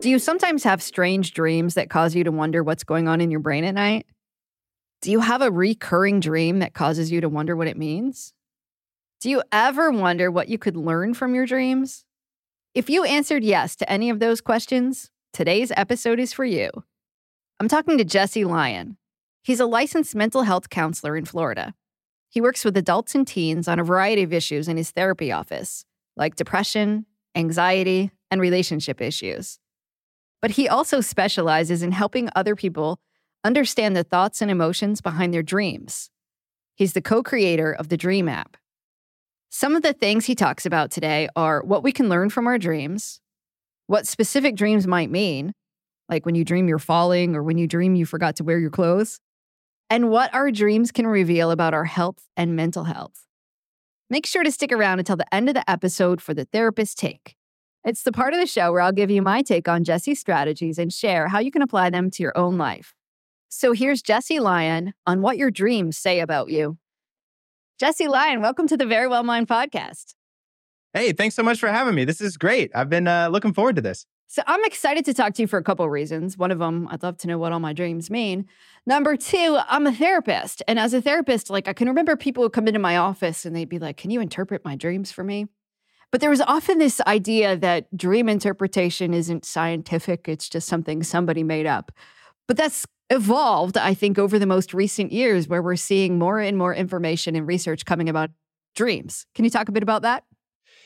Do you sometimes have strange dreams that cause you to wonder what's going on in your brain at night? Do you have a recurring dream that causes you to wonder what it means? Do you ever wonder what you could learn from your dreams? If you answered yes to any of those questions, today's episode is for you. I'm talking to Jesse Lyon. He's a licensed mental health counselor in Florida. He works with adults and teens on a variety of issues in his therapy office, like depression, anxiety, and relationship issues but he also specializes in helping other people understand the thoughts and emotions behind their dreams. He's the co creator of the DreamApp. Some of the things he talks about today are what we can learn from our dreams, what specific dreams might mean, like when you dream you're falling or when you dream you forgot to wear your clothes, and what our dreams can reveal about our health and mental health. Make sure to stick around until the end of the episode for the therapist take. It's the part of the show where I'll give you my take on Jesse's strategies and share how you can apply them to your own life. So here's Jesse Lyon on what your dreams say about you. Jesse Lyon, welcome to the Verywell Mind podcast. Hey, thanks so much for having me. This is great. I've been uh, looking forward to this. So I'm excited to talk to you for a couple of reasons. One of them, I'd love to know what all my dreams mean. Number two, I'm a therapist. And as a therapist, like I can remember people would come into my office and they'd be like, Can you interpret my dreams for me? But there was often this idea that dream interpretation isn't scientific, it's just something somebody made up. But that's evolved, I think, over the most recent years, where we're seeing more and more information and research coming about dreams. Can you talk a bit about that?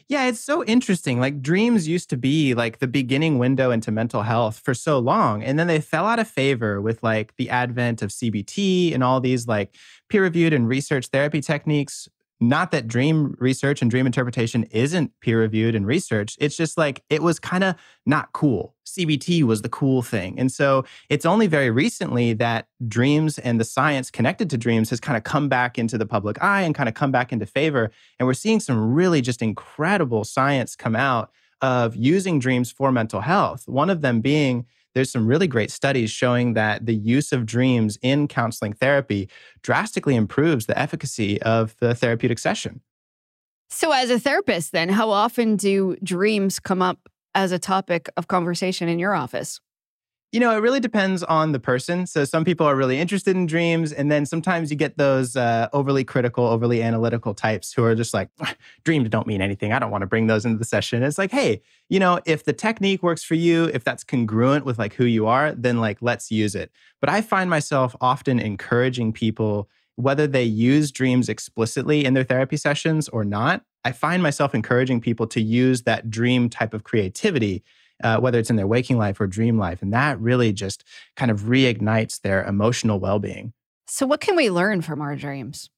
Yeah, it's so interesting. Like dreams used to be like the beginning window into mental health for so long. And then they fell out of favor with like the advent of CBT and all these like peer reviewed and research therapy techniques not that dream research and dream interpretation isn't peer reviewed and researched. It's just like it was kind of not cool. CBT was the cool thing. And so it's only very recently that dreams and the science connected to dreams has kind of come back into the public eye and kind of come back into favor. And we're seeing some really just incredible science come out of using dreams for mental health. One of them being there's some really great studies showing that the use of dreams in counseling therapy drastically improves the efficacy of the therapeutic session. So, as a therapist, then, how often do dreams come up as a topic of conversation in your office? You know, it really depends on the person. So some people are really interested in dreams, and then sometimes you get those uh, overly critical, overly analytical types who are just like, dreams don't mean anything. I don't want to bring those into the session. It's like, hey, you know, if the technique works for you, if that's congruent with like who you are, then like let's use it. But I find myself often encouraging people, whether they use dreams explicitly in their therapy sessions or not. I find myself encouraging people to use that dream type of creativity uh, whether it's in their waking life or dream life. And that really just kind of reignites their emotional well being. So, what can we learn from our dreams?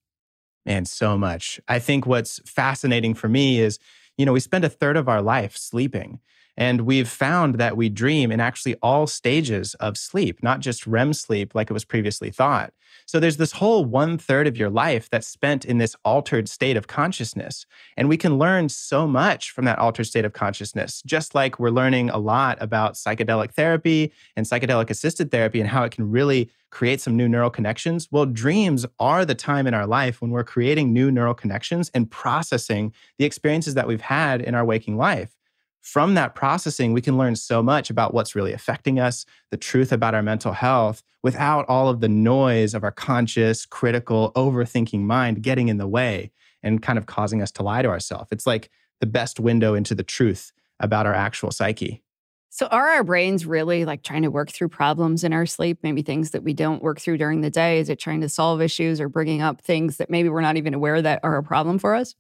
Man, so much. I think what's fascinating for me is, you know, we spend a third of our life sleeping. And we've found that we dream in actually all stages of sleep, not just REM sleep like it was previously thought. So there's this whole one third of your life that's spent in this altered state of consciousness. And we can learn so much from that altered state of consciousness, just like we're learning a lot about psychedelic therapy and psychedelic assisted therapy and how it can really create some new neural connections. Well, dreams are the time in our life when we're creating new neural connections and processing the experiences that we've had in our waking life from that processing, we can learn so much about what's really affecting us, the truth about our mental health, without all of the noise of our conscious, critical, overthinking mind getting in the way and kind of causing us to lie to ourselves. It's like the best window into the truth about our actual psyche. So, are our brains really like trying to work through problems in our sleep? Maybe things that we don't work through during the day? Is it trying to solve issues or bringing up things that maybe we're not even aware that are a problem for us?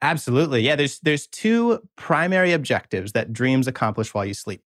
Absolutely. Yeah, there's there's two primary objectives that dreams accomplish while you sleep.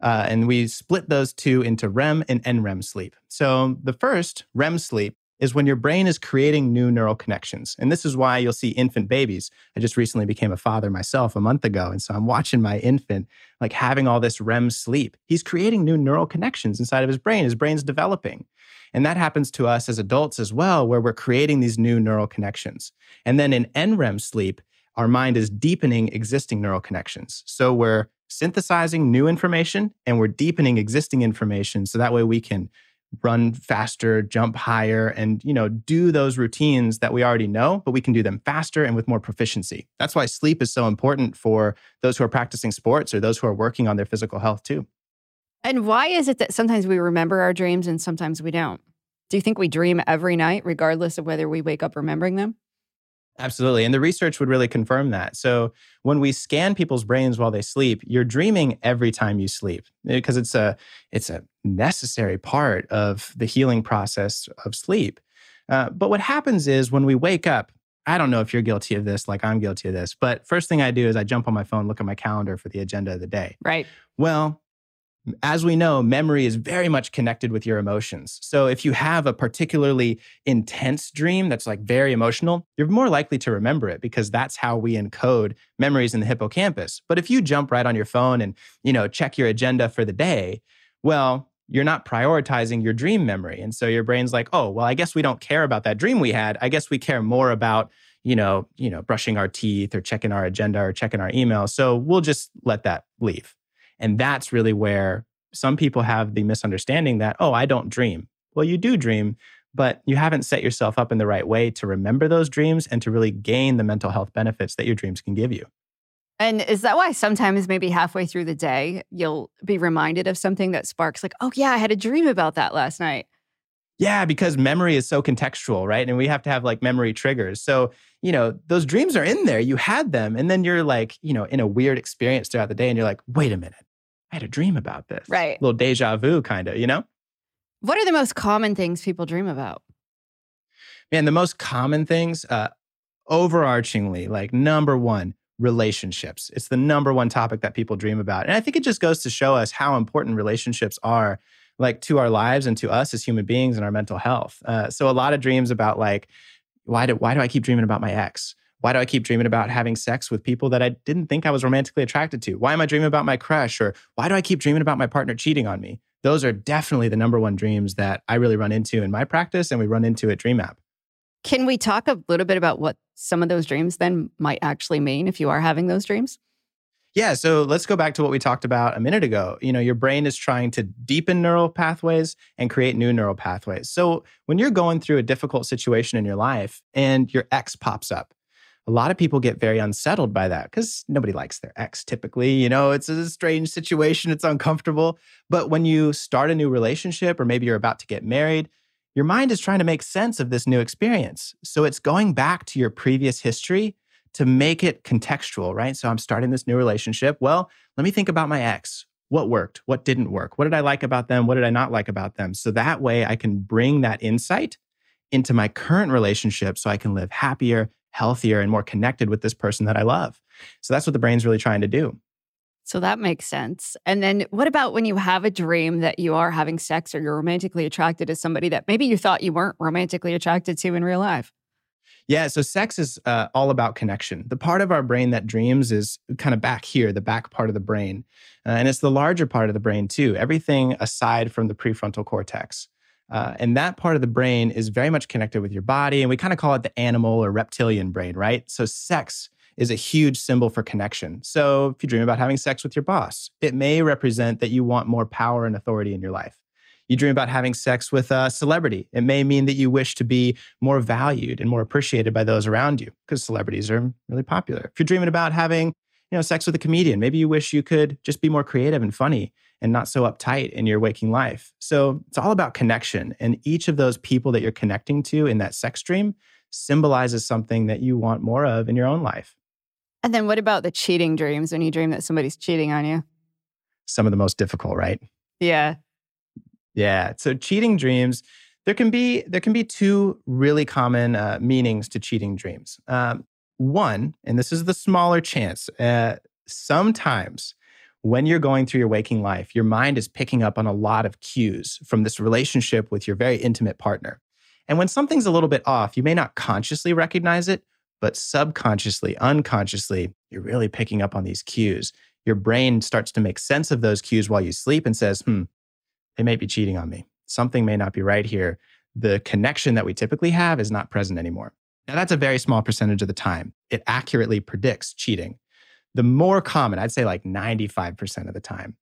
Uh, and we split those two into REM and NREM sleep. So the first, REM sleep, is when your brain is creating new neural connections. And this is why you'll see infant babies. I just recently became a father myself a month ago. And so I'm watching my infant like having all this REM sleep. He's creating new neural connections inside of his brain. His brain's developing. And that happens to us as adults as well, where we're creating these new neural connections. And then in NREM sleep, our mind is deepening existing neural connections. So we're synthesizing new information and we're deepening existing information so that way we can run faster, jump higher, and you know, do those routines that we already know, but we can do them faster and with more proficiency. That's why sleep is so important for those who are practicing sports or those who are working on their physical health too. And why is it that sometimes we remember our dreams and sometimes we don't? Do you think we dream every night, regardless of whether we wake up remembering them? Absolutely. And the research would really confirm that. So when we scan people's brains while they sleep, you're dreaming every time you sleep because it's a it's a necessary part of the healing process of sleep. Uh, but what happens is when we wake up, I don't know if you're guilty of this, like I'm guilty of this, but first thing I do is I jump on my phone, look at my calendar for the agenda of the day. Right. Well, as we know, memory is very much connected with your emotions. So if you have a particularly intense dream that's like very emotional, you're more likely to remember it because that's how we encode memories in the hippocampus. But if you jump right on your phone and, you know, check your agenda for the day, well, you're not prioritizing your dream memory. And so your brain's like, "Oh, well, I guess we don't care about that dream we had. I guess we care more about you know, you know, brushing our teeth or checking our agenda or checking our email. So we'll just let that leave. And that's really where some people have the misunderstanding that, oh, I don't dream. Well, you do dream, but you haven't set yourself up in the right way to remember those dreams and to really gain the mental health benefits that your dreams can give you. And is that why sometimes maybe halfway through the day, you'll be reminded of something that sparks, like, oh, yeah, I had a dream about that last night? Yeah, because memory is so contextual, right? And we have to have like memory triggers. So, you know, those dreams are in there. You had them. And then you're like, you know, in a weird experience throughout the day. And you're like, wait a minute, I had a dream about this. Right. A little deja vu kind of, you know? What are the most common things people dream about? Man, the most common things, uh, overarchingly, like number one, relationships. It's the number one topic that people dream about. And I think it just goes to show us how important relationships are like to our lives and to us as human beings and our mental health. Uh, so a lot of dreams about like, why do why do I keep dreaming about my ex? Why do I keep dreaming about having sex with people that I didn't think I was romantically attracted to? Why am I dreaming about my crush? Or why do I keep dreaming about my partner cheating on me? Those are definitely the number one dreams that I really run into in my practice and we run into at DreamApp. Can we talk a little bit about what some of those dreams then might actually mean if you are having those dreams? Yeah, so let's go back to what we talked about a minute ago. You know, your brain is trying to deepen neural pathways and create new neural pathways. So when you're going through a difficult situation in your life and your ex pops up, a lot of people get very unsettled by that because nobody likes their ex typically. You know, it's a strange situation, it's uncomfortable. But when you start a new relationship or maybe you're about to get married, your mind is trying to make sense of this new experience. So it's going back to your previous history to make it contextual, right? So I'm starting this new relationship. Well, let me think about my ex. What worked? What didn't work? What did I like about them? What did I not like about them? So that way I can bring that insight into my current relationship so I can live happier, healthier, and more connected with this person that I love. So that's what the brain's really trying to do. So that makes sense. And then what about when you have a dream that you are having sex or you're romantically attracted to somebody that maybe you thought you weren't romantically attracted to in real life? Yeah, so sex is uh, all about connection. The part of our brain that dreams is kind of back here, the back part of the brain. Uh, and it's the larger part of the brain, too, everything aside from the prefrontal cortex. Uh, and that part of the brain is very much connected with your body. And we kind of call it the animal or reptilian brain, right? So, sex is a huge symbol for connection. So, if you dream about having sex with your boss, it may represent that you want more power and authority in your life. You dream about having sex with a celebrity. It may mean that you wish to be more valued and more appreciated by those around you because celebrities are really popular. If you're dreaming about having, you know, sex with a comedian, maybe you wish you could just be more creative and funny and not so uptight in your waking life. So it's all about connection. And each of those people that you're connecting to in that sex dream symbolizes something that you want more of in your own life. And then what about the cheating dreams when you dream that somebody's cheating on you? Some of the most difficult, right? Yeah. Yeah. So cheating dreams, there can be there can be two really common uh, meanings to cheating dreams. Um, one, and this is the smaller chance. Uh, sometimes when you're going through your waking life, your mind is picking up on a lot of cues from this relationship with your very intimate partner. And when something's a little bit off, you may not consciously recognize it, but subconsciously, unconsciously, you're really picking up on these cues. Your brain starts to make sense of those cues while you sleep and says, hmm, they may be cheating on me. Something may not be right here. The connection that we typically have is not present anymore. Now, that's a very small percentage of the time. It accurately predicts cheating. The more common, I'd say like 95% of the time,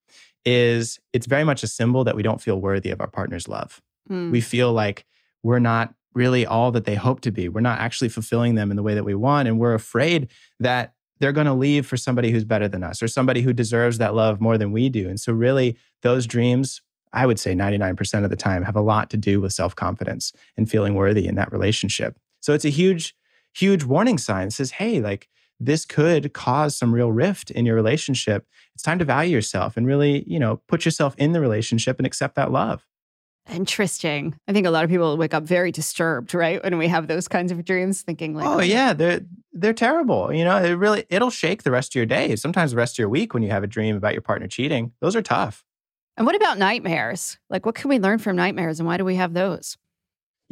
is it's very much a symbol that we don't feel worthy of our partner's love. Mm. We feel like we're not really all that they hope to be. We're not actually fulfilling them in the way that we want. And we're afraid that they're going to leave for somebody who's better than us or somebody who deserves that love more than we do. And so, really, those dreams, I would say 99% of the time, have a lot to do with self confidence and feeling worthy in that relationship. So, it's a huge, huge warning sign. It says, hey, like, this could cause some real rift in your relationship. It's time to value yourself and really, you know, put yourself in the relationship and accept that love. Interesting. I think a lot of people wake up very disturbed, right? When we have those kinds of dreams, thinking like, "Oh, oh yeah, they're they're terrible." You know, it really it'll shake the rest of your day. Sometimes the rest of your week when you have a dream about your partner cheating. Those are tough. And what about nightmares? Like, what can we learn from nightmares, and why do we have those?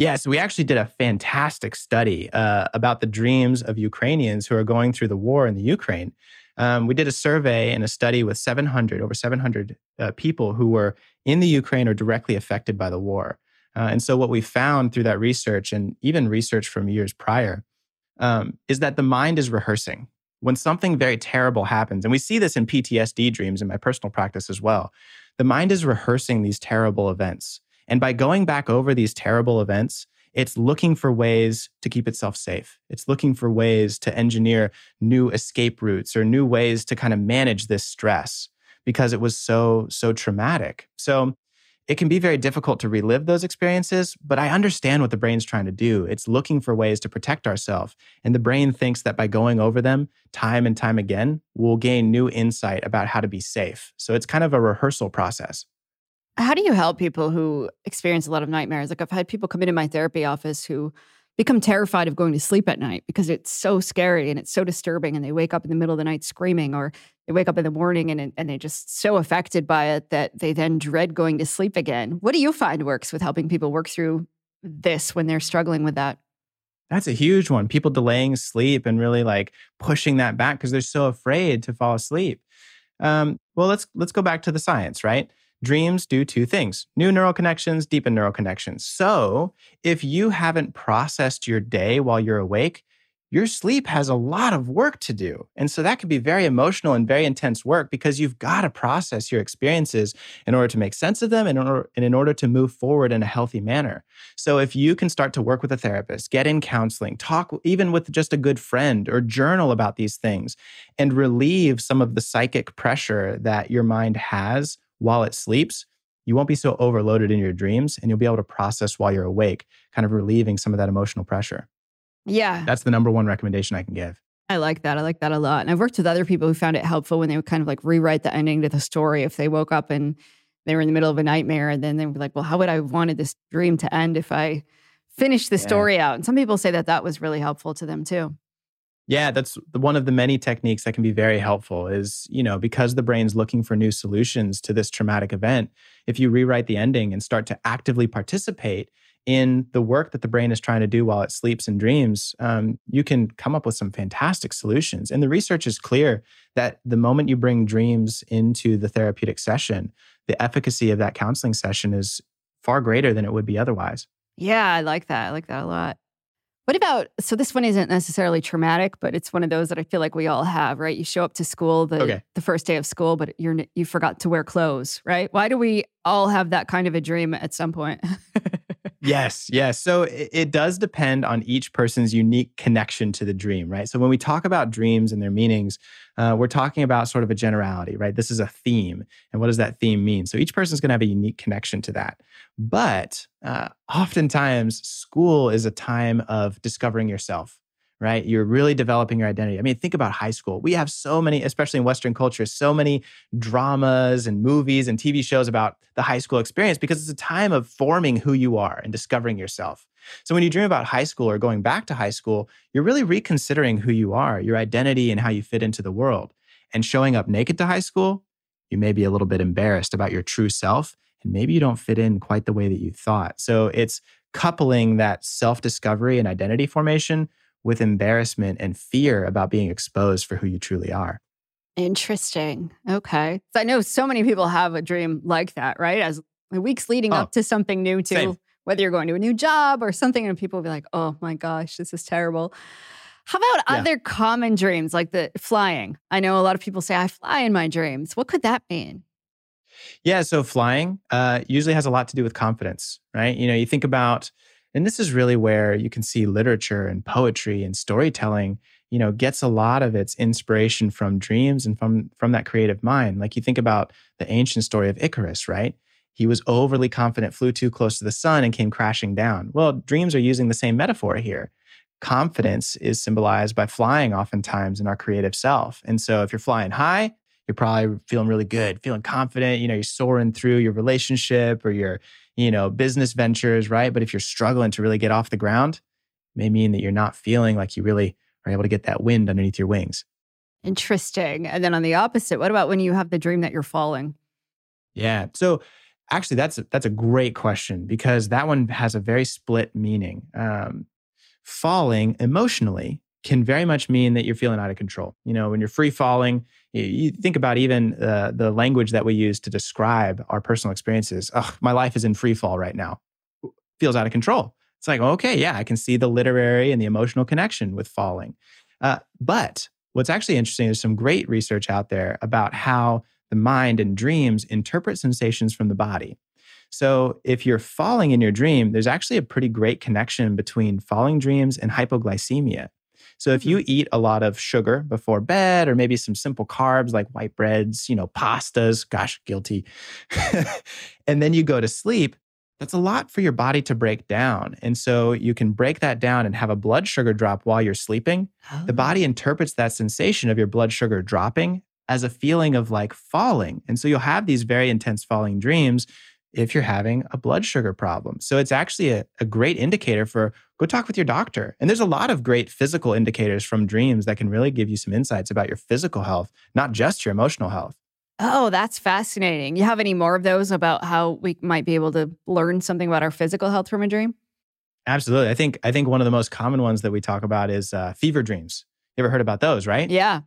Yeah, so we actually did a fantastic study uh, about the dreams of Ukrainians who are going through the war in the Ukraine. Um, we did a survey and a study with 700, over 700 uh, people who were in the Ukraine or directly affected by the war. Uh, and so, what we found through that research and even research from years prior um, is that the mind is rehearsing. When something very terrible happens, and we see this in PTSD dreams in my personal practice as well, the mind is rehearsing these terrible events. And by going back over these terrible events, it's looking for ways to keep itself safe. It's looking for ways to engineer new escape routes or new ways to kind of manage this stress because it was so, so traumatic. So it can be very difficult to relive those experiences, but I understand what the brain's trying to do. It's looking for ways to protect ourselves. And the brain thinks that by going over them time and time again, we'll gain new insight about how to be safe. So it's kind of a rehearsal process. How do you help people who experience a lot of nightmares? Like I've had people come into my therapy office who become terrified of going to sleep at night because it's so scary and it's so disturbing and they wake up in the middle of the night screaming or they wake up in the morning and, and they're just so affected by it that they then dread going to sleep again. What do you find works with helping people work through this when they're struggling with that? That's a huge one. People delaying sleep and really like pushing that back because they're so afraid to fall asleep. Um, well, let's let's go back to the science, right? Dreams do two things new neural connections, deepen neural connections. So, if you haven't processed your day while you're awake, your sleep has a lot of work to do. And so that can be very emotional and very intense work because you've got to process your experiences in order to make sense of them and in, order, and in order to move forward in a healthy manner. So if you can start to work with a therapist, get in counseling, talk even with just a good friend or journal about these things and relieve some of the psychic pressure that your mind has while it sleeps, you won't be so overloaded in your dreams and you'll be able to process while you're awake, kind of relieving some of that emotional pressure. Yeah. That's the number one recommendation I can give. I like that. I like that a lot. And I've worked with other people who found it helpful when they would kind of like rewrite the ending to the story. If they woke up and they were in the middle of a nightmare, and then they were like, well, how would I have wanted this dream to end if I finished the yeah. story out? And some people say that that was really helpful to them too. Yeah, that's one of the many techniques that can be very helpful is, you know, because the brain's looking for new solutions to this traumatic event, if you rewrite the ending and start to actively participate in the work that the brain is trying to do while it sleeps and dreams, um, you can come up with some fantastic solutions. And the research is clear that the moment you bring dreams into the therapeutic session, the efficacy of that counseling session is far greater than it would be otherwise. Yeah, I like that. I like that a lot. What about so this one isn't necessarily traumatic, but it's one of those that I feel like we all have, right? You show up to school the okay. the first day of school, but you're you forgot to wear clothes, right? Why do we all have that kind of a dream at some point? yes, yes. So it, it, does depend on each person's unique connection to the dream, right? So when we talk about dreams and their meanings, uh, we're talking about sort of a generality, right? This is a theme. And what does that theme mean? So each person's going to have a unique connection to that. But uh, oftentimes, school is a time of discovering yourself right? You're really developing your identity. I mean, think about high school. We have so many, especially in Western culture, so many dramas and movies and TV shows about the high school experience because it's a time of forming who you are and discovering yourself. So when you dream about high school or going back to high school, you're really reconsidering who you are, your identity, and how you fit into the world. And showing up naked to high school, you may be a little bit embarrassed about your true self and maybe you don't fit in quite the way that you thought. So it's coupling that self discovery and identity formation with embarrassment and fear about being exposed for who you truly are. Interesting. Okay. So I know so many people have a dream like that, right? As weeks leading oh, up to something new, too, same. whether you're going to a new job or something, and people will be like, oh my gosh, this is terrible. How about yeah. other common dreams like the flying? I know a lot of people say, I fly in my dreams. What could that mean? Yeah, so flying uh, usually has a lot to do with confidence, right? You know, you think about, and this is really where you can see literature and poetry and storytelling, you know, gets a lot of its inspiration from dreams and from from that creative mind. Like you think about the ancient story of Icarus, right? He was overly confident, flew too close to the sun, and came crashing down. Well, dreams are using the same metaphor here. Confidence is symbolized by flying oftentimes in our creative self. And so if you're flying high, you're probably feeling really good, feeling confident, you know, you're soaring through your relationship or your, you know, business ventures, right? But if you're struggling to really get off the ground, may mean that you're not feeling like you really are able to get that wind underneath your wings. Interesting. And then on the opposite, what about when you have the dream that you're falling? Yeah. So actually that's a, that's a great question because that one has a very split meaning. Um, falling emotionally can very much mean that you're feeling out of control. You know, when you're free falling, you, think about even uh, the language that we use to describe our personal experiences. My life is in free fall right now. Feels out of control. It's like, okay, yeah, I can see the literary and the emotional connection with falling. Uh, but what's actually interesting is some great research out there about how the mind and dreams interpret sensations from the body. So, if you're falling in your dream, there's actually a pretty great connection between falling dreams and hypoglycemia. So if you mm-hmm. eat a lot of sugar before bed or maybe some simple carbs like white breads, you know, pastas, gosh, guilty. and then you go to sleep, that's a lot for your body to break down. And so you can break that down and have a blood sugar drop while you're sleeping. Oh. The body interprets that sensation of your blood sugar dropping as a feeling of like falling. And so you'll have these very intense falling dreams if you're having a blood sugar problem. So it's actually a, a, great indicator for go talk with your doctor. And there's a lot of great physical indicators from dreams that can really give you some insights about your physical health, not just your emotional health. Oh, that's fascinating. You have any more of those about how we might be able to learn something about our physical health from a dream? Absolutely. I think I think one of the most common ones that we talk about is uh, fever dreams. You ever heard about those, right? Yeah.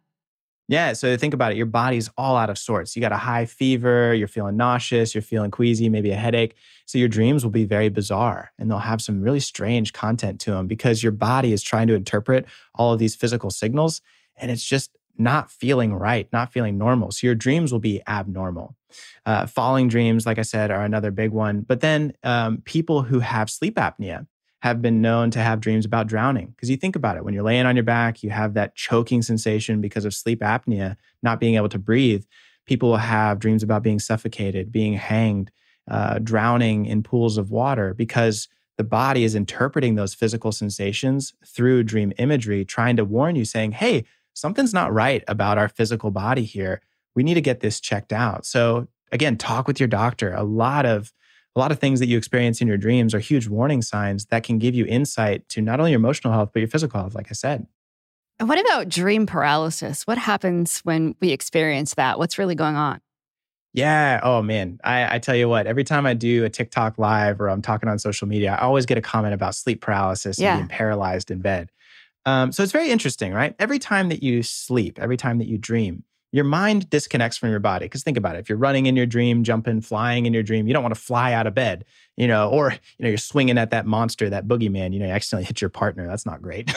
Yeah. So think about it. Your body's all out of sorts. You got a high fever, you're feeling nauseous, you're feeling queasy, maybe a headache. So your dreams will be very bizarre and they'll have some really strange content to them because your body is trying to interpret all of these physical signals and it's just not feeling right, not feeling normal. So your dreams will be abnormal. Uh, falling dreams, like I said, are another big one. But then um, people who have sleep apnea, have been known to have dreams about drowning. Because you think about it, when you're laying on your back, you have that choking sensation because of sleep apnea, not being able to breathe. People will have dreams about being suffocated, being hanged, uh, drowning in pools of water because the body is interpreting those physical sensations through dream imagery, trying to warn you, saying, hey, something's not right about our physical body here. We need to get this checked out. So, again, talk with your doctor. A lot of a lot of things that you experience in your dreams are huge warning signs that can give you insight to not only your emotional health, but your physical health, like I said. And what about dream paralysis? What happens when we experience that? What's really going on? Yeah. Oh, man. I, I, tell you what, every time I do a TikTok live or I'm talking on social media, I always get a comment about sleep paralysis yeah. and being paralyzed in bed. Um, so it's very interesting, right? Every time that you sleep, every time that you dream, your mind disconnects from your body. Because think about it. If you're running in your dream, jumping, flying in your dream, you don't want to fly out of bed, you know, or, you know, you're swinging at that monster, that boogeyman, you know, you accidentally hit your partner. That's not great.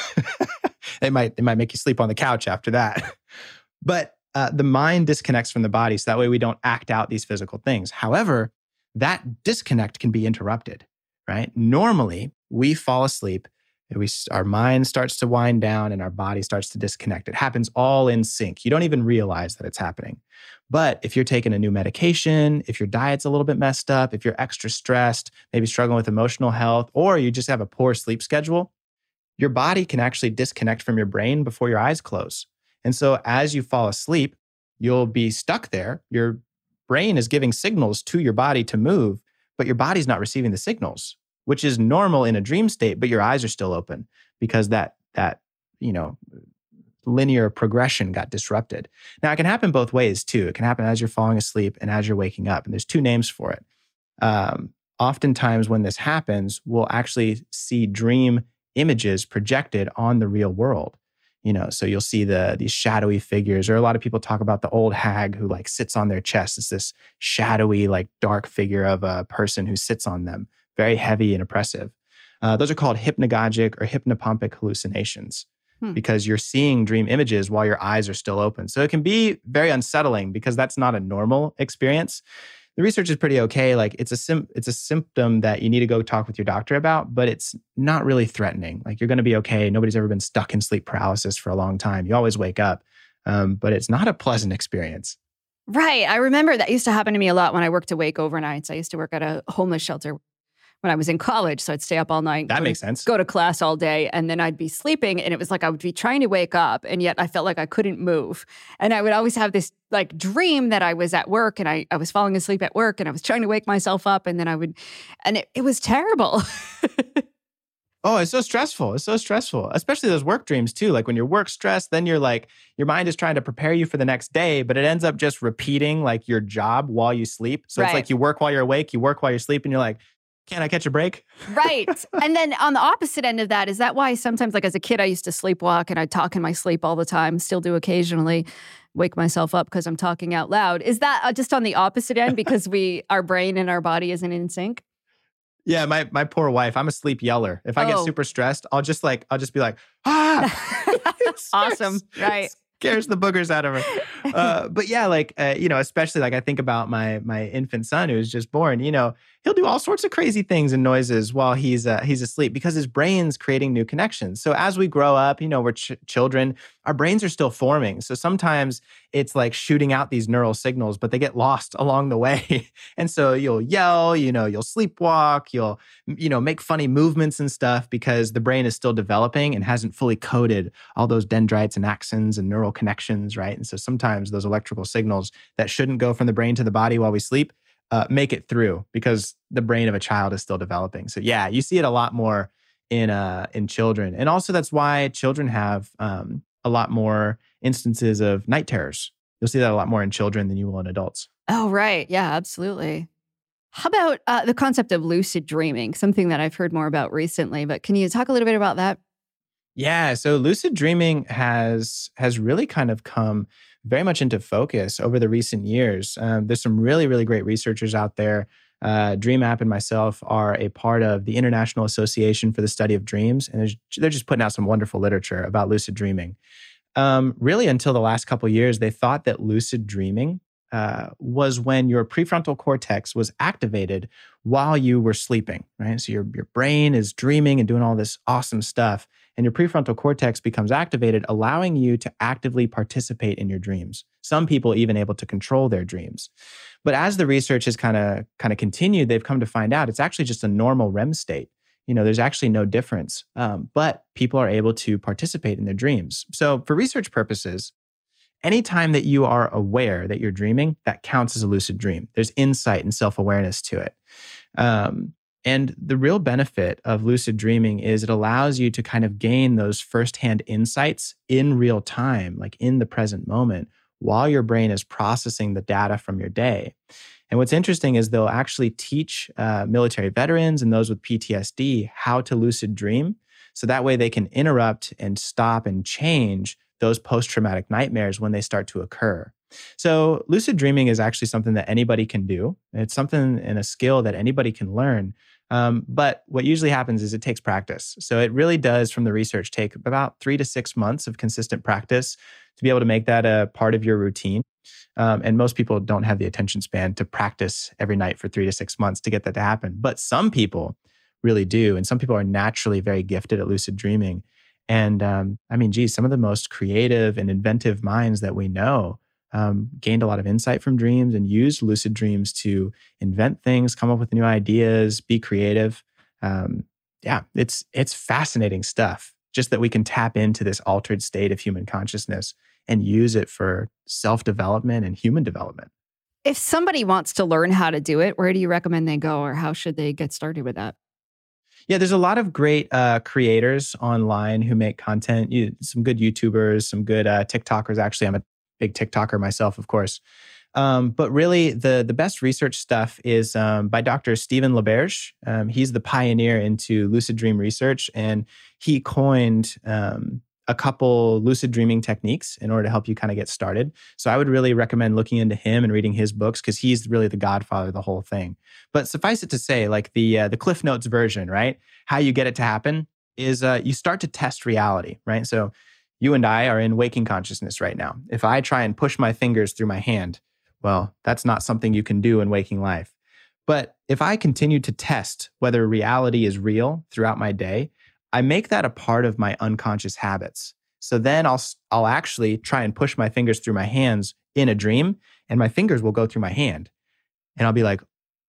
it might, it might make you sleep on the couch after that. but uh, the mind disconnects from the body. So that way we don't act out these physical things. However, that disconnect can be interrupted, right? Normally, we fall asleep we, our mind starts to wind down and our body starts to disconnect. It happens all in sync. You don't even realize that it's happening. But if you're taking a new medication, if your diet's a little bit messed up, if you're extra stressed, maybe struggling with emotional health, or you just have a poor sleep schedule, your body can actually disconnect from your brain before your eyes close. And so as you fall asleep, you'll be stuck there. Your brain is giving signals to your body to move, but your body's not receiving the signals which is normal in a dream state, but your eyes are still open because that that you know linear progression got disrupted. Now it can happen both ways too. It can happen as you're falling asleep and as you're waking up, and there's two names for it. Um, oftentimes when this happens, we'll actually see dream images projected on the real world. You know, so you'll see the these shadowy figures, or a lot of people talk about the old hag who like sits on their chest. It's this shadowy, like dark figure of a person who sits on them, very heavy and oppressive. Uh, those are called hypnagogic or hypnopompic hallucinations hmm. because you're seeing dream images while your eyes are still open. So it can be very unsettling because that's not a normal experience the research is pretty okay. Like it's a sim- it's a symptom that you need to go talk with your doctor about, but it's not really threatening. Like you're going to be okay. Nobody's ever been stuck in sleep paralysis for a long time. You always wake up, um, but it's not a pleasant experience. Right. I remember that used to happen to me a lot when I worked awake overnights. I used to work at a homeless shelter when I was in college. So I'd stay up all night. That makes to, sense. Go to class all day and then I'd be sleeping. And it was like I would be trying to wake up and yet I felt like I couldn't move. And I would always have this like dream that I was at work and I, I was falling asleep at work and I was trying to wake myself up. And then I would, and it, it was terrible. Oh, it's so stressful. It's so stressful, especially those work dreams too. Like when you're work stressed, then you're like, your mind is trying to prepare you for the next day, but it ends up just repeating like your job while you sleep. So right. it's like you work while you're awake, you work while you're sleeping. You're like, can I catch a break? right. And then on the opposite end of that, is that why sometimes, like as a kid, I used to sleepwalk and I'd talk in my sleep all the time, still do occasionally wake myself up because I'm talking out loud. Is that uh, just on the opposite end because we, our brain and our body isn't in sync? Yeah, my my poor wife. I'm a sleep yeller. If I oh. get super stressed, I'll just like I'll just be like, ah. awesome, right? scares the boogers out of her. Uh, but yeah, like uh, you know, especially like I think about my my infant son who's just born. You know, he'll do all sorts of crazy things and noises while he's uh, he's asleep because his brain's creating new connections. So as we grow up, you know, we're ch- children, our brains are still forming. So sometimes it's like shooting out these neural signals, but they get lost along the way. and so you'll yell, you know, you'll sleepwalk, you'll you know make funny movements and stuff because the brain is still developing and hasn't fully coded all those dendrites and axons and neural connections, right? And so sometimes those electrical signals that shouldn't go from the brain to the body while we sleep uh, make it through because the brain of a child is still developing. So yeah, you see it a lot more in uh, in children, and also that's why children have um, a lot more instances of night terrors. You'll see that a lot more in children than you will in adults. Oh right, yeah, absolutely. How about uh, the concept of lucid dreaming? Something that I've heard more about recently, but can you talk a little bit about that? Yeah, so lucid dreaming has has really kind of come very much into focus over the recent years. Um, there's some really, really great researchers out there. Uh, DreamApp and myself are a part of the International Association for the Study of Dreams, and they're just putting out some wonderful literature about lucid dreaming. Um, really, until the last couple years, they thought that lucid dreaming uh, was when your prefrontal cortex was activated while you were sleeping, right? So your, your brain is dreaming and doing all this awesome stuff and your prefrontal cortex becomes activated, allowing you to actively participate in your dreams. Some people even able to control their dreams. But as the research has kind of kind of continued, they've come to find out it's actually just a normal REM state. You know, there's actually no difference, um, but people are able to participate in their dreams. So, for research purposes, anytime that you are aware that you're dreaming, that counts as a lucid dream. There's insight and self awareness to it. Um, and the real benefit of lucid dreaming is it allows you to kind of gain those firsthand insights in real time, like in the present moment, while your brain is processing the data from your day. And what's interesting is they'll actually teach uh, military veterans and those with PTSD how to lucid dream. So that way they can interrupt and stop and change those post traumatic nightmares when they start to occur. So, lucid dreaming is actually something that anybody can do. It's something and a skill that anybody can learn. Um, but what usually happens is it takes practice. So it really does, from the research, take about three to six months of consistent practice to be able to make that a part of your routine. Um, and most people don't have the attention span to practice every night for three to six months to get that to happen. But some people really do. And some people are naturally very gifted at lucid dreaming. And um, I mean, geez, some of the most creative and inventive minds that we know um, gained a lot of insight from dreams and used lucid dreams to invent things, come up with new ideas, be creative. Um, yeah, it's it's fascinating stuff. Just that we can tap into this altered state of human consciousness and use it for self development and human development. If somebody wants to learn how to do it, where do you recommend they go, or how should they get started with that? Yeah, there's a lot of great uh, creators online who make content. You, some good YouTubers, some good uh, TikTokers. Actually, I'm a big TikToker myself, of course. Um, but really, the the best research stuff is um, by Dr. Stephen LaBerge. Um, he's the pioneer into lucid dream research, and he coined um, a couple lucid dreaming techniques in order to help you kind of get started. So I would really recommend looking into him and reading his books because he's really the godfather of the whole thing. But suffice it to say, like the uh, the Cliff Notes version, right? How you get it to happen is uh, you start to test reality, right? So you and I are in waking consciousness right now. If I try and push my fingers through my hand, well, that's not something you can do in waking life. But if I continue to test whether reality is real throughout my day, I make that a part of my unconscious habits. So then I'll I'll actually try and push my fingers through my hands in a dream and my fingers will go through my hand. And I'll be like,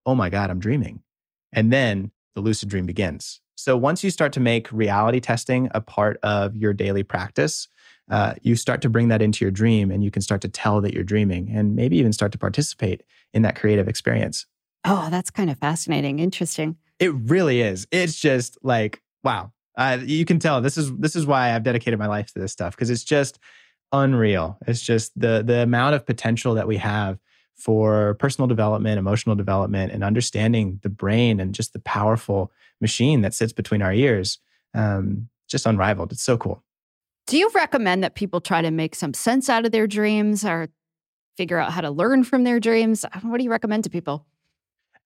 "Oh my god, I'm dreaming." And then the lucid dream begins. So once you start to make reality testing a part of your daily practice, uh, you start to bring that into your dream and you can start to tell that you're dreaming and maybe even start to participate in that creative experience. Oh, that's kind of fascinating. Interesting. It really is. It's just like, wow. Uh, you can tell this is this is why I've dedicated my life to this stuff because it's just unreal. It's just the the amount of potential that we have for personal development, emotional development, and understanding the brain and just the powerful machine that sits between our ears. Um, just unrivaled. It's so cool. Do you recommend that people try to make some sense out of their dreams or figure out how to learn from their dreams? What do you recommend to people?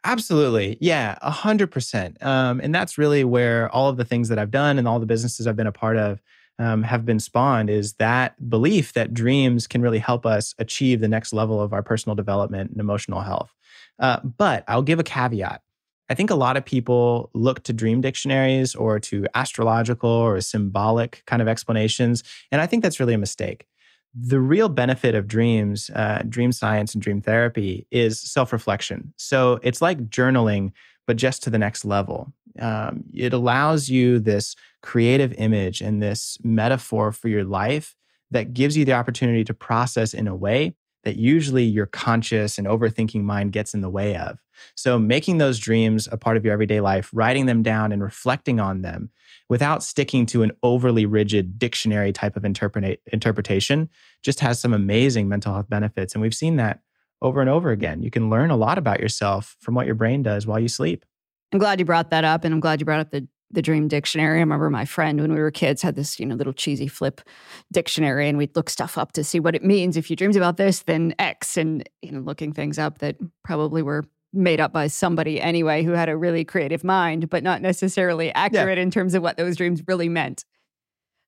Absolutely. Yeah, 100%. Um, and that's really where all of the things that I've done and all the businesses I've been a part of um, have been spawned is that belief that dreams can really help us achieve the next level of our personal development and emotional health. Uh, but I'll give a caveat. I think a lot of people look to dream dictionaries or to astrological or symbolic kind of explanations. And I think that's really a mistake. The real benefit of dreams, uh, dream science, and dream therapy is self reflection. So it's like journaling, but just to the next level. Um, it allows you this creative image and this metaphor for your life that gives you the opportunity to process in a way that usually your conscious and overthinking mind gets in the way of. So, making those dreams a part of your everyday life, writing them down and reflecting on them without sticking to an overly rigid dictionary type of interpretation just has some amazing mental health benefits. And we've seen that over and over again. You can learn a lot about yourself from what your brain does while you sleep. I'm glad you brought that up. And I'm glad you brought up the the dream dictionary. I remember my friend when we were kids had this, you know, little cheesy flip dictionary and we'd look stuff up to see what it means. If you dreams about this, then X and you know, looking things up that probably were made up by somebody anyway who had a really creative mind, but not necessarily accurate yeah. in terms of what those dreams really meant.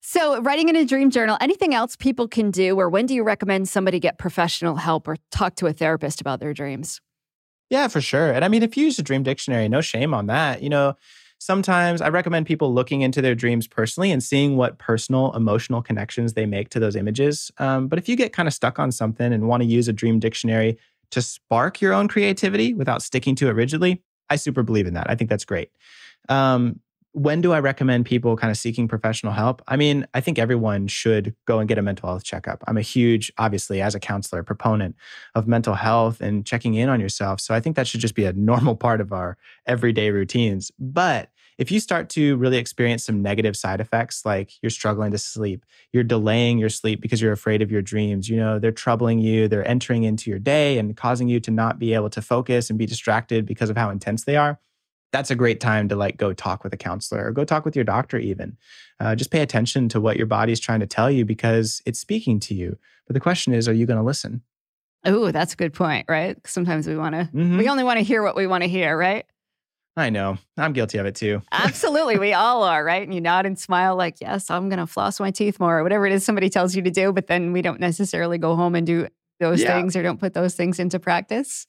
So, writing in a dream journal, anything else people can do, or when do you recommend somebody get professional help or talk to a therapist about their dreams? Yeah, for sure. And I mean, if you use a dream dictionary, no shame on that. You know, sometimes I recommend people looking into their dreams personally and seeing what personal emotional connections they make to those images. Um, but if you get kind of stuck on something and want to use a dream dictionary to spark your own creativity without sticking to it rigidly, I super believe in that. I think that's great. Um, when do I recommend people kind of seeking professional help? I mean, I think everyone should go and get a mental health checkup. I'm a huge, obviously, as a counselor, proponent of mental health and checking in on yourself. So I think that should just be a normal part of our everyday routines. But if you start to really experience some negative side effects, like you're struggling to sleep, you're delaying your sleep because you're afraid of your dreams, you know, they're troubling you, they're entering into your day and causing you to not be able to focus and be distracted because of how intense they are, that's a great time to like go talk with a counselor or go talk with your doctor even. Uh, just pay attention to what your body's trying to tell you because it's speaking to you. But the question is, are you going to listen? Oh, that's a good point, right? Sometimes we want to, mm-hmm. we only want to hear what we want to hear, right? I know. I'm guilty of it too. Absolutely. We all are, right? And you nod and smile, like, yes, I'm going to floss my teeth more, or whatever it is somebody tells you to do. But then we don't necessarily go home and do those yeah. things or don't put those things into practice.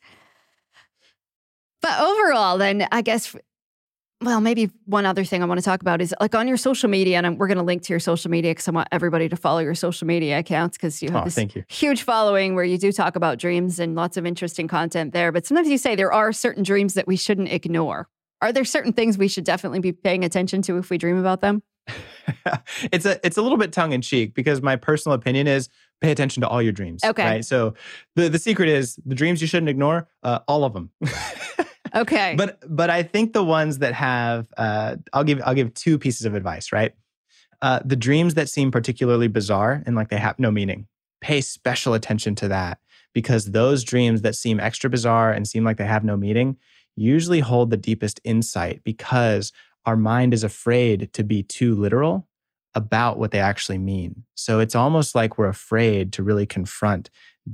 But overall, then I guess, well, maybe one other thing I want to talk about is like on your social media, and we're going to link to your social media because I want everybody to follow your social media accounts because you have oh, this you. huge following where you do talk about dreams and lots of interesting content there. But sometimes you say there are certain dreams that we shouldn't ignore. Are there certain things we should definitely be paying attention to if we dream about them? it's a it's a little bit tongue in cheek because my personal opinion is pay attention to all your dreams. Okay. Right. So the the secret is the dreams you shouldn't ignore, uh, all of them. okay. But but I think the ones that have uh, I'll give I'll give two pieces of advice. Right. Uh, the dreams that seem particularly bizarre and like they have no meaning, pay special attention to that because those dreams that seem extra bizarre and seem like they have no meaning usually hold the deepest insight because our mind is afraid to be too literal about what they actually mean. So it's almost like we're afraid to really confront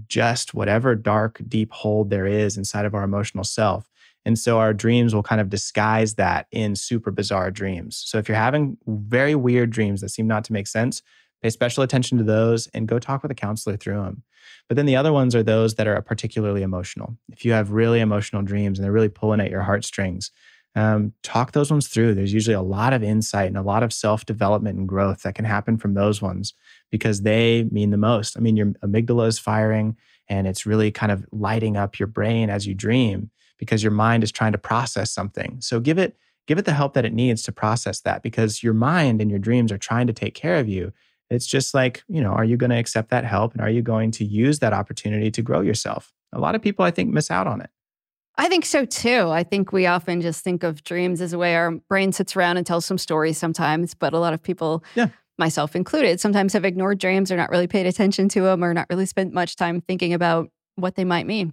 just whatever dark, deep hold there is inside of our emotional self. And so our dreams will kind of disguise that in super bizarre dreams. So if you're having very weird dreams that seem not to make sense, pay special attention to those and go talk with a counselor through them. But then the other ones are those that are particularly emotional. If you have really emotional dreams and they're really pulling at your heartstrings, um, talk those ones through. There's usually a lot of insight and a lot of self development and growth that can happen from those ones because they mean the most. I mean, your amygdala is firing and it's really kind of lighting up your brain as you dream because your mind is trying to process something. So give it give it the help that it needs to process that because your mind and your dreams are trying to take care of you. It's just like, you know, are you going to accept that help and are you going to use that opportunity to grow yourself? A lot of people I think miss out on it. I think so too. I think we often just think of dreams as a way our brain sits around and tells some stories sometimes, but a lot of people, yeah. myself included, sometimes have ignored dreams or not really paid attention to them or not really spent much time thinking about what they might mean.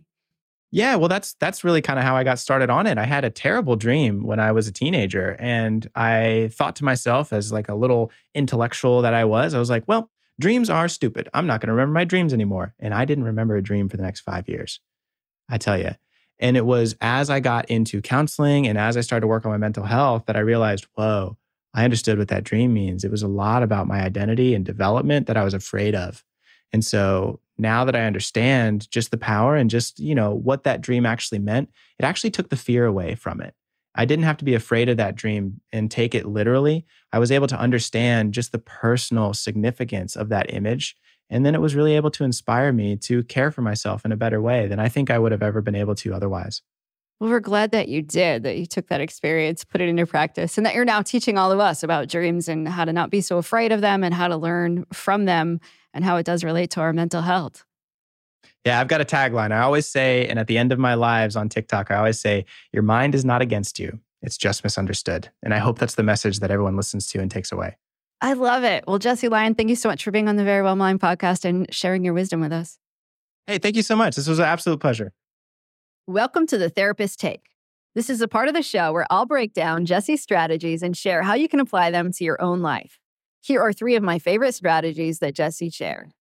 Yeah, well that's that's really kind of how I got started on it. I had a terrible dream when I was a teenager and I thought to myself as like a little intellectual that I was, I was like, well, dreams are stupid. I'm not going to remember my dreams anymore. And I didn't remember a dream for the next 5 years. I tell you. And it was as I got into counseling and as I started to work on my mental health that I realized, whoa, I understood what that dream means. It was a lot about my identity and development that I was afraid of. And so now that I understand just the power and just, you know, what that dream actually meant, it actually took the fear away from it. I didn't have to be afraid of that dream and take it literally. I was able to understand just the personal significance of that image and then it was really able to inspire me to care for myself in a better way than I think I would have ever been able to otherwise. Well, we're glad that you did, that you took that experience, put it into practice, and that you're now teaching all of us about dreams and how to not be so afraid of them and how to learn from them and how it does relate to our mental health. Yeah, I've got a tagline. I always say, and at the end of my lives on TikTok, I always say, Your mind is not against you, it's just misunderstood. And I hope that's the message that everyone listens to and takes away. I love it. Well, Jesse Lyon, thank you so much for being on the Verywell Mind podcast and sharing your wisdom with us. Hey, thank you so much. This was an absolute pleasure. Welcome to the Therapist Take. This is a part of the show where I'll break down Jesse's strategies and share how you can apply them to your own life. Here are three of my favorite strategies that Jesse shared.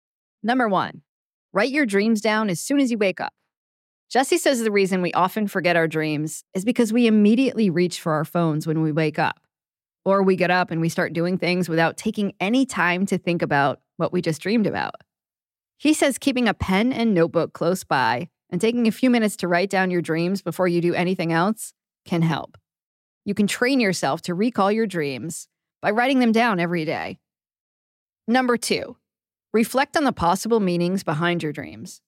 Number one, write your dreams down as soon as you wake up. Jesse says the reason we often forget our dreams is because we immediately reach for our phones when we wake up. Or we get up and we start doing things without taking any time to think about what we just dreamed about. He says keeping a pen and notebook close by and taking a few minutes to write down your dreams before you do anything else can help. You can train yourself to recall your dreams by writing them down every day. Number two, reflect on the possible meanings behind your dreams.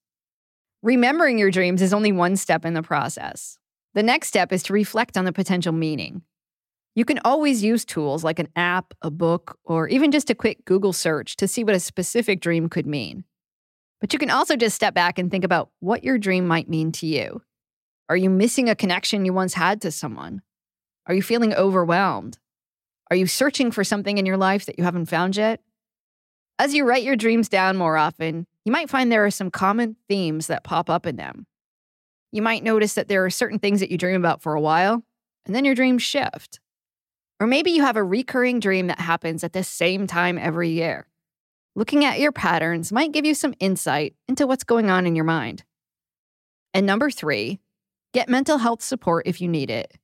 Remembering your dreams is only one step in the process. The next step is to reflect on the potential meaning. You can always use tools like an app, a book, or even just a quick Google search to see what a specific dream could mean. But you can also just step back and think about what your dream might mean to you. Are you missing a connection you once had to someone? Are you feeling overwhelmed? Are you searching for something in your life that you haven't found yet? As you write your dreams down more often, you might find there are some common themes that pop up in them. You might notice that there are certain things that you dream about for a while, and then your dreams shift. Or maybe you have a recurring dream that happens at the same time every year. Looking at your patterns might give you some insight into what's going on in your mind. And number three, get mental health support if you need it.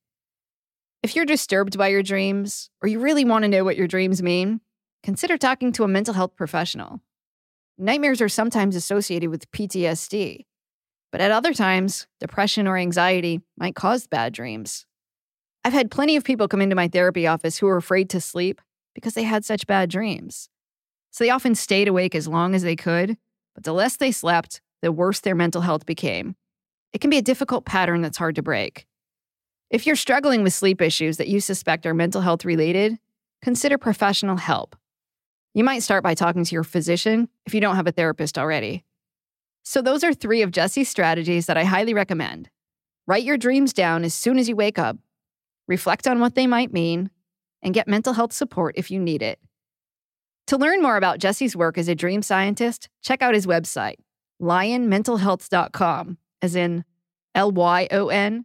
If you're disturbed by your dreams, or you really want to know what your dreams mean, consider talking to a mental health professional. Nightmares are sometimes associated with PTSD, but at other times, depression or anxiety might cause bad dreams. I've had plenty of people come into my therapy office who were afraid to sleep because they had such bad dreams. So they often stayed awake as long as they could, but the less they slept, the worse their mental health became. It can be a difficult pattern that's hard to break. If you're struggling with sleep issues that you suspect are mental health related, consider professional help. You might start by talking to your physician if you don't have a therapist already. So, those are three of Jesse's strategies that I highly recommend. Write your dreams down as soon as you wake up reflect on what they might mean, and get mental health support if you need it. To learn more about Jesse's work as a dream scientist, check out his website, lyonmentalhealth.com, as in L Y O N